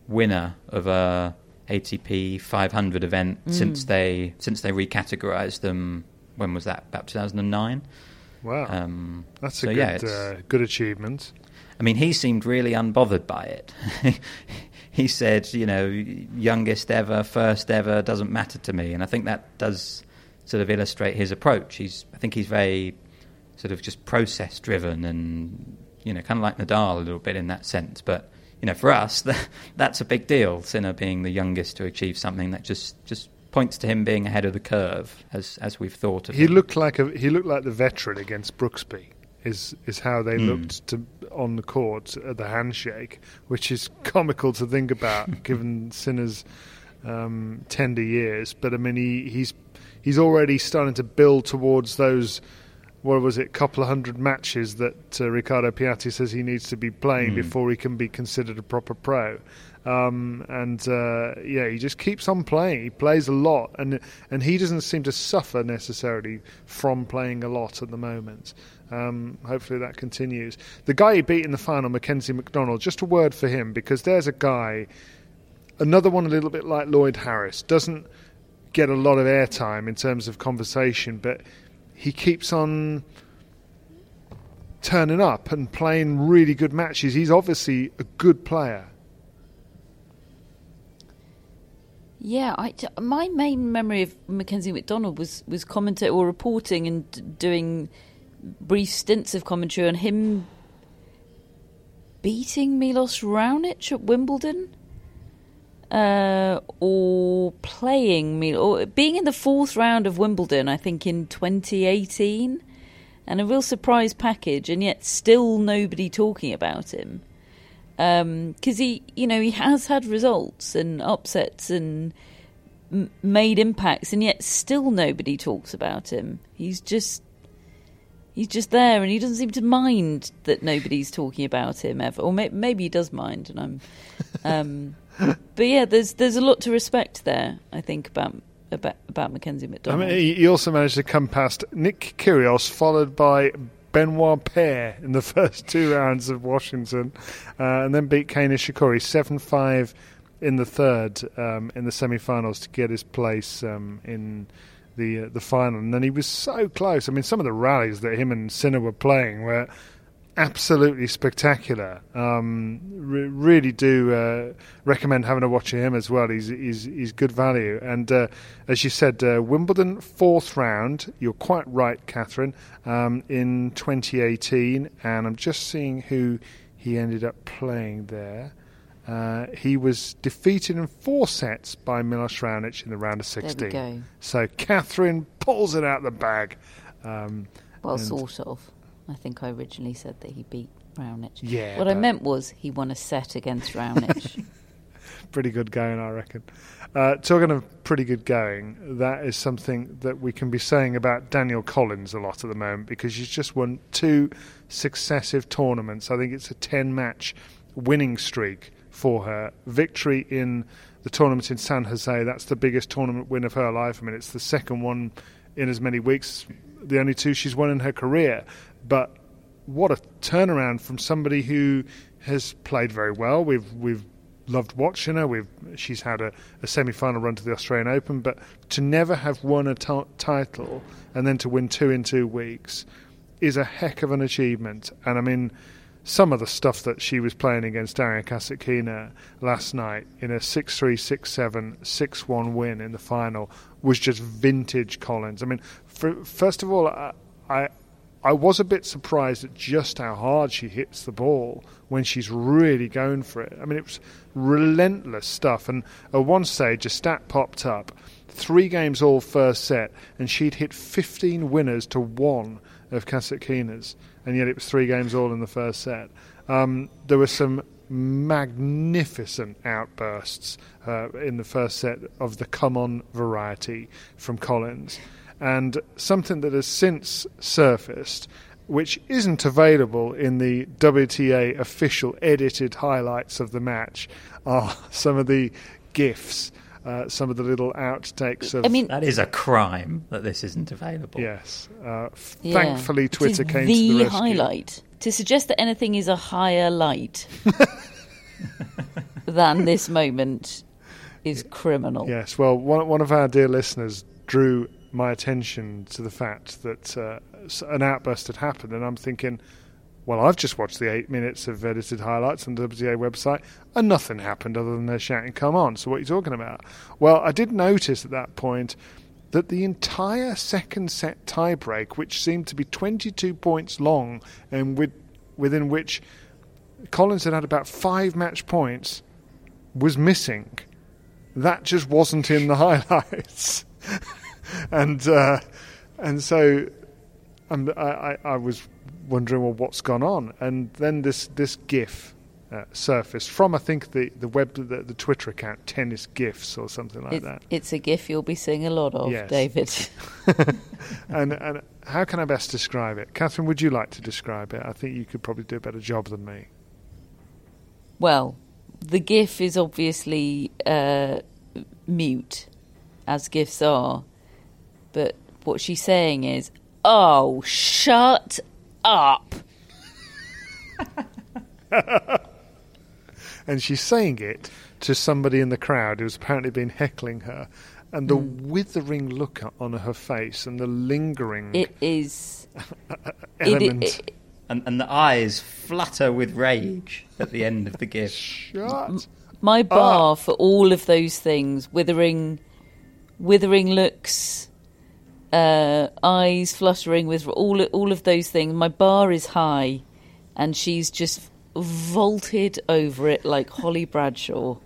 winner of a ATP 500 event mm. since they since they recategorized them. When was that? About 2009. Wow, um, that's so a good, yeah, uh, good achievement. I mean, he seemed really unbothered by it. *laughs* he said, you know, youngest ever, first ever, doesn't matter to me. And I think that does sort of illustrate his approach. He's, I think he's very sort of just process driven and, you know, kind of like Nadal a little bit in that sense. But, you know, for us, *laughs* that, that's a big deal, Sinner being the youngest to achieve something that just, just points to him being ahead of the curve, as, as we've thought of he him. Looked like a, he looked like the veteran against Brooksby is is how they mm. looked to on the court at the handshake, which is *laughs* comical to think about *laughs* given Sinner's um, tender years. But I mean, he, he's he's already starting to build towards those. What was it? Couple of hundred matches that uh, Riccardo Piatti says he needs to be playing mm. before he can be considered a proper pro. Um, and uh, yeah, he just keeps on playing. He plays a lot, and and he doesn't seem to suffer necessarily from playing a lot at the moment. Um, hopefully that continues. The guy he beat in the final, Mackenzie McDonald, just a word for him because there's a guy, another one a little bit like Lloyd Harris, doesn't get a lot of airtime in terms of conversation, but he keeps on turning up and playing really good matches. He's obviously a good player. Yeah, I, my main memory of Mackenzie McDonald was was commentating or reporting and doing brief stints of commentary on him beating Milos Raonic at Wimbledon, uh, or playing Milos, or being in the fourth round of Wimbledon, I think in 2018, and a real surprise package, and yet still nobody talking about him. Because um, he, you know, he has had results and upsets and m- made impacts, and yet still nobody talks about him. He's just he's just there and he doesn't seem to mind that nobody's talking about him ever. Or may- maybe he does mind and i'm um, *laughs* but yeah there's there's a lot to respect there i think about about, about mackenzie mcdonald I mean, he also managed to come past nick kyrgios followed by Benoit Paire in the *laughs* first two rounds of Washington, uh, and then beat Kei Nishikori 7 5 in the third um, in the semi finals to get his place um, in the uh, the final, and then he was so close. I mean, some of the rallies that him and Sinner were playing were absolutely spectacular. Um, re- really do uh, recommend having a watch of him as well. He's he's, he's good value. And uh, as you said, uh, Wimbledon fourth round. You're quite right, Catherine. Um, in 2018, and I'm just seeing who he ended up playing there. Uh, he was defeated in four sets by Milos Raonic in the round of 16. go. So Catherine pulls it out the bag. Um, Well, sort of. I think I originally said that he beat Raonic. Yeah, What I meant was he won a set against Raonic. *laughs* pretty good going, I reckon. Uh, talking of pretty good going, that is something that we can be saying about Danielle Collins a lot at the moment because he's just won two successive tournaments. I think it's a 10 match winning streak for her. Victory in the tournament in San Jose, that's the biggest tournament win of her life. I mean, it's the second one in as many weeks, the only two she's won in her career. But what a turnaround from somebody who has played very well. We've we've loved watching her. We've she's had a, a semi-final run to the Australian Open, but to never have won a title and then to win two in two weeks is a heck of an achievement. And I mean, some of the stuff that she was playing against Daria Kasatkina last night in a 6-3, 6-7, 6-1 win in the final was just vintage Collins. I mean, for, first of all, I, I I was a bit surprised at just how hard she hits the ball when she's really going for it. I mean, it was relentless stuff. And at one stage, a stat popped up three games all first set, and she'd hit 15 winners to one of Kasatkina's, and yet it was three games all in the first set. Um, there were some magnificent outbursts uh, in the first set of the come on variety from Collins. And something that has since surfaced, which isn't available in the WTA official edited highlights of the match, are *laughs* some of the GIFs, uh, some of the little outtakes of. I mean, That is a crime that this isn't available. Yes. Uh, f- yeah. Thankfully, Twitter came the to the rescue. highlight. To suggest that anything is a higher light *laughs* than this moment is criminal. Yes, well, one, one of our dear listeners drew my attention to the fact that uh, an outburst had happened, and I'm thinking, well, I've just watched the eight minutes of edited highlights on the WTA website, and nothing happened other than her shouting, come on, so what are you talking about? Well, I did notice at that point that the entire second set tiebreak, which seemed to be 22 points long, and with, within which Collins had had about five match points, was missing that just wasn't in the *laughs* highlights, *laughs* and uh, and so I, I, I was wondering, well, what's gone on? And then this this GIF uh, surfaced from I think the the web the, the Twitter account Tennis GIFs or something like It- that. it's a gif you'll be seeing a lot of, Yes. David. *laughs* *laughs* and and how can I best describe it? Catherine, would you like to describe it? I think you could probably do a better job than me. Well, the GIF is obviously uh, mute, as GIFs are, but what she's saying is, "Oh, shut up!" *laughs* and she's saying it to somebody in the crowd who's apparently been heckling her, and the hmm. withering look on her face and the lingering It is. *laughs* element. It, it, And, and the eyes flutter with rage at the end of the gift. *laughs* Shut. my bar for all of those things withering withering looks uh, eyes fluttering with all all of those things my bar is high and she's just vaulted over it like Holly Bradshaw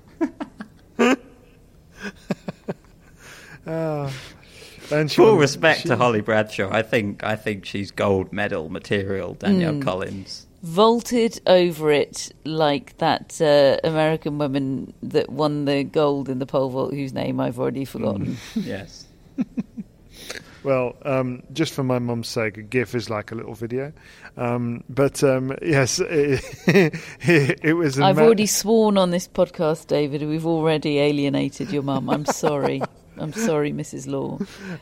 *laughs* And Full respect she- to Holly Bradshaw. I think I think she's gold medal material. Danielle Collins. vaulted over it like that uh, American woman that won the gold in the pole vault whose name I've already forgotten Yes. *laughs* Well, um, just for my mum's sake, a GIF is like a little video. Um, but um, yes, it, *laughs* it was. a I've ma- already sworn on this podcast, David. We've already alienated your mum. I'm sorry. *laughs* I'm sorry, Mrs. Law.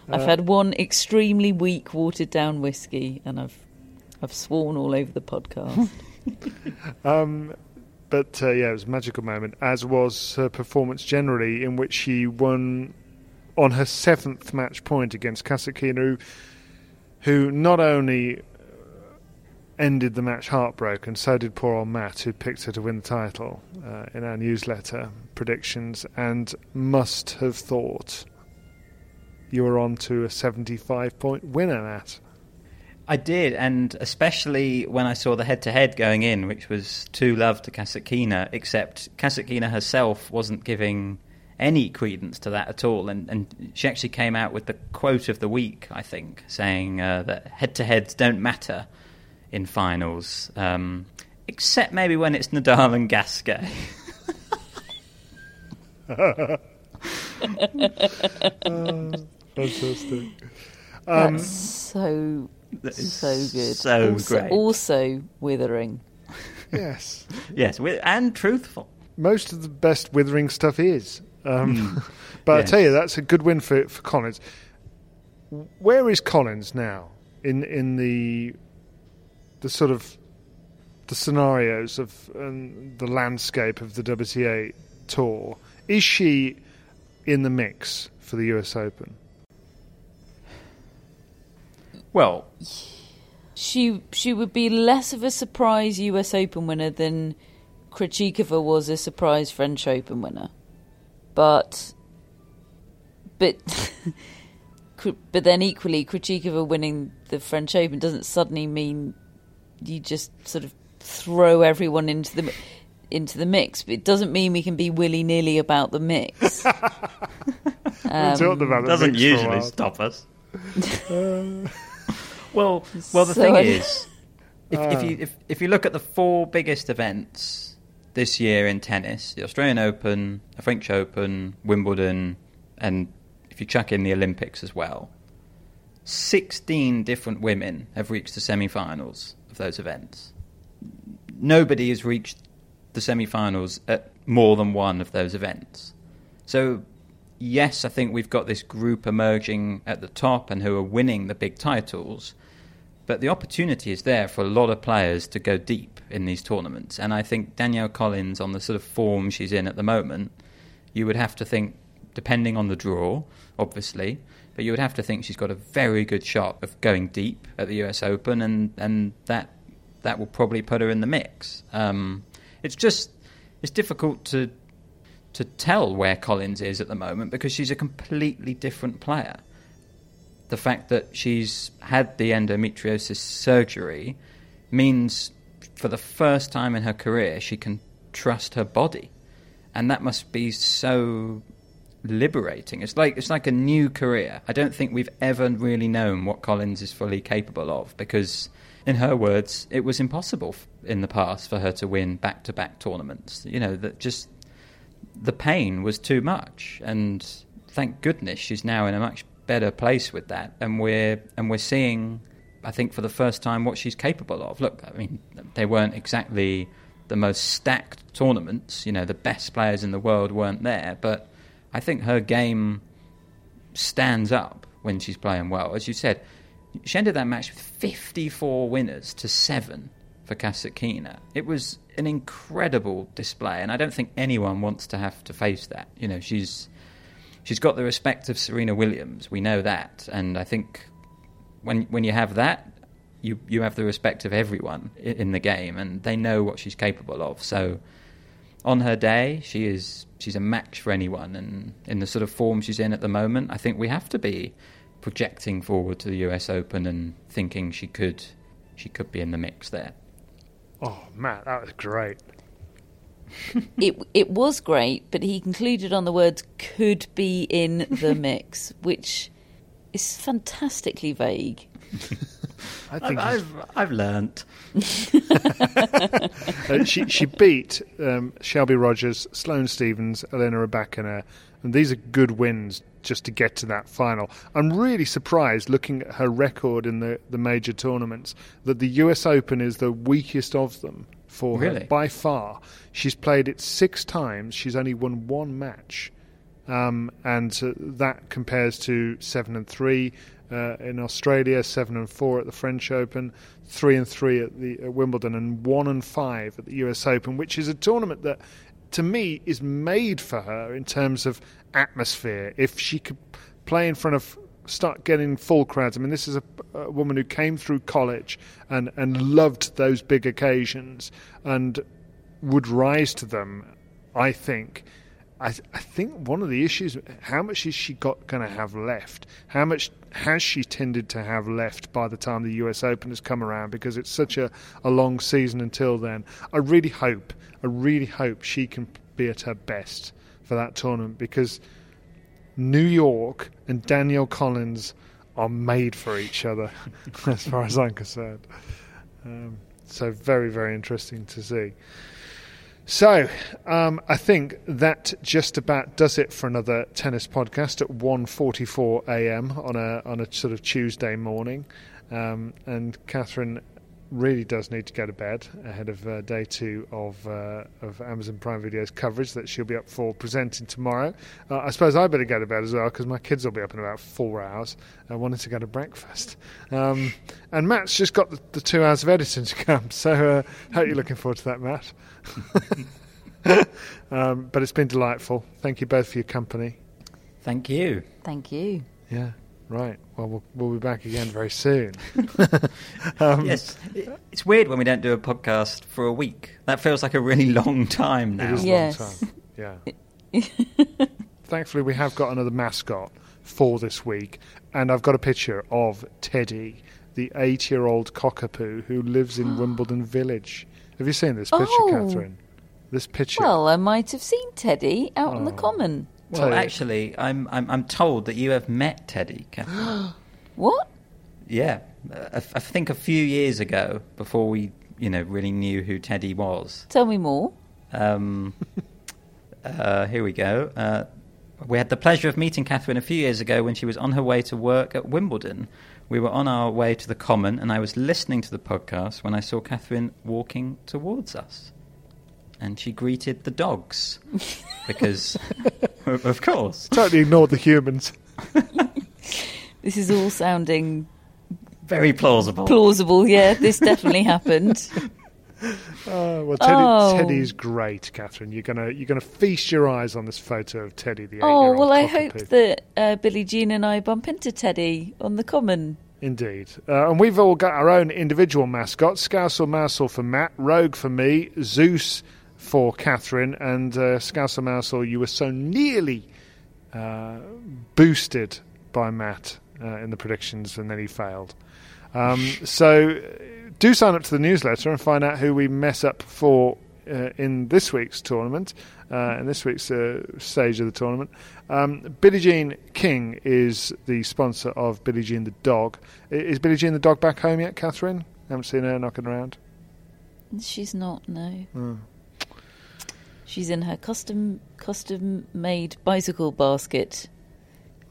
I've had one extremely weak, watered down whiskey, and I've I've sworn all over the podcast. *laughs* Um, but uh, yeah, it was a magical moment, as was her performance generally, in which she won on her seventh match point against Kasatkina, who, not only ended the match heartbroken. So did poor old Matt, who picked her to win the title uh, in our newsletter predictions, and must have thought you were on to a 75 point winner, Matt. I did, and especially when I saw the head-to-head going in, which was two love to Kasatkina, except Kasatkina herself wasn't giving any credence to that at all, and, and she actually came out with the quote of the week, I think, saying uh, that head-to-heads don't matter in finals, um, except maybe when it's Nadal and Gasquet. uh, *laughs* *laughs* fantastic. Um, That's so so good. So also, great. Also withering. Yes. *laughs* yes, and truthful. Most of the best withering stuff is. Um, mm. *laughs* but yes. I tell you, that's a good win for, for Collins. Where is Collins now in in the the sort of the scenarios of um, the landscape of the WTA tour? Is she in the mix for the US Open? Well, she she would be less of a surprise US Open winner than Krejcikova was a surprise French Open winner, but but *laughs* but then equally Krejcikova winning the French Open doesn't suddenly mean you just sort of throw everyone into the into the mix. But it doesn't mean we can be willy nilly about the mix. *laughs* um, about doesn't mix usually stop us. *laughs* uh. Well, well, the so thing I... is, if, uh. if, you if, if you look at the four biggest events this year in tennis, the Australian Open, the French Open, Wimbledon, and if you chuck in the Olympics as well, sixteen different women have reached the semi-finals of those events. Nobody has reached the semi-finals at more than one of those events. So yes, I think we've got this group emerging at the top and who are winning the big titles. But the opportunity is there for a lot of players to go deep in these tournaments. And I think Danielle Collins, on the sort of form she's in at the moment, you would have to think, depending on the draw, obviously, but you would have to think she's got a very good shot of going deep at the US Open, and, and that that will probably put her in the mix. Um, it's just it's difficult to to tell where Collins is at the moment because she's a completely different player the fact that she's had the endometriosis surgery means for the first time in her career she can trust her body. And that must be so liberating. It's like it's like a new career. I don't think we've ever really known what Collins is fully capable of because in her words it was impossible in the past for her to win back-to-back tournaments. You know, that just the pain was too much and thank goodness she's now in a much better place with that, and we're and we're seeing, I think, for the first time, what she's capable of. Look, I mean, they weren't exactly the most stacked tournaments. You know, the best players in the world weren't there, but I think her game stands up when she's playing well. As you said, she ended that match with 54 winners to seven for Kasatkina. It was an incredible display, and I don't think anyone wants to have to face that. You know, she's she's got the respect of Serena Williams. We know that, and I think when when you have that, you you have the respect of everyone in the game, and they know what she's capable of. So, on her day, she is she's a match for anyone, and in the sort of form she's in at the moment, I think we have to be projecting forward to the U.S. Open and thinking she could she could be in the mix there. Oh, Matt, that was great *laughs* it it was great, but he concluded on the words "could be in the mix," which is fantastically vague. *laughs* I think I've I've, I've learnt. *laughs* uh, she she beat um, Shelby Rogers, Sloane Stevens, Elena Rybakina, and these are good wins just to get to that final. I'm really surprised looking at her record in the, the major tournaments that the US Open is the weakest of them for really? her by far. She's played it six times. She's only won one match, um, and uh, that compares to seven and three uh, in Australia, seven and four at the French Open, three and three at the at Wimbledon, and one and five at the U.S. Open, which is a tournament that, to me, is made for her in terms of atmosphere. If she could play in front of start getting full crowds. I mean, this is a, a woman who came through college and, and loved those big occasions and would rise to them, I think. I, I think one of the issues, how much is she got going to have left? How much has she tended to have left by the time the US Open has come around? Because it's such a, a long season until then. I really hope, I really hope she can be at her best for that tournament because New York and Danielle Collins are made for each other, *laughs* as far as I'm concerned. Um, so very, very interesting to see. So, um, I think that just about does it for another tennis podcast at 1.44 a.m. on a on a sort of Tuesday morning. Um, and Catherine really does need to go to bed ahead of uh, day two of uh, of Amazon Prime Video's coverage that she'll be up for presenting tomorrow. Uh, I suppose I better go to bed as well because my kids will be up in about four hours. I wanted to go to breakfast, *laughs* um, and Matt's just got the, the, two hours of editing to come. *laughs* So uh, hope you're looking forward to that, Matt. *laughs* um, but it's been delightful. Thank you both for your company. Thank you. Thank you. Yeah. Right. Well, we'll, we'll be back again very soon. *laughs* um, yes. It's weird when we don't do a podcast for a week. That feels like a really *laughs* long time now. It is yes. long time. Yeah. *laughs* Thankfully, we have got another mascot for this week, and I've got a picture of Teddy, the eight-year-old cockapoo who lives in *gasps* Wimbledon Village. Have you seen this picture, Oh. Catherine? This picture. Well, I might have seen Teddy out on the Oh. common. Well, actually, I'm, I'm I'm told that you have met Teddy, Catherine. *gasps* What? yeah, I, I think a few years ago, before we you know really knew who Teddy was. Tell me more. Um, *laughs* uh, here we go. Uh, we had the pleasure of meeting Catherine a few years ago when she was on her way to work at Wimbledon. We were on our way to the Common, and I was listening to the podcast when I saw Catherine walking towards us. And she greeted the dogs. Because, *laughs* of course. Totally ignored the humans. *laughs* This is all sounding Very plausible. plausible. Yeah, this definitely happened. *laughs* Oh, well, Teddy, Oh. Teddy's great, Catherine. You're gonna you're gonna feast your eyes on this photo of Teddy, the Oh eight-year-old well, I cockapoo. hope that uh, Billie Jean and I bump into Teddy on the common. Indeed. Uh, and we've all got our own individual mascots Scousel Mousel for Matt, Rogue for me, Zeus for Catherine, and uh, Scousel Mousel, you were so nearly uh, boosted by Matt uh, in the predictions and then he failed. Um, *laughs* so uh, do sign up to the newsletter and find out who we mess up for uh, in this week's tournament, uh, in this week's uh, stage of the tournament. Um, Billie Jean King is the sponsor of Billie Jean the dog. I- Is Billie Jean the dog back home yet, Catherine? Haven't seen her knocking around. She's not. No, Hmm. She's in her custom custom made bicycle basket,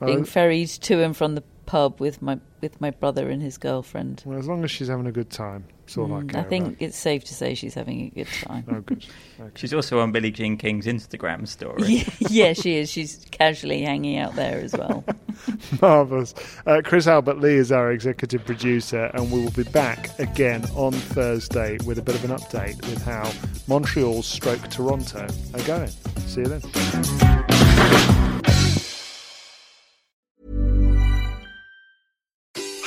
Oh, being ferried to and from the pub with my with my brother and his girlfriend. well, as long as she's having a good time, that's all I Mm, care I think about. it's safe to say she's having a good time. Oh, good. *laughs* Okay. She's also on Billie Jean King's Instagram story. *laughs* yeah, yeah, she is. She's casually hanging out there as well. *laughs* Marvellous. Uh, Chris Albert Lee is our executive producer, and we will be back again on Thursday with a bit of an update with how Montreal stroke Toronto are going. See you then.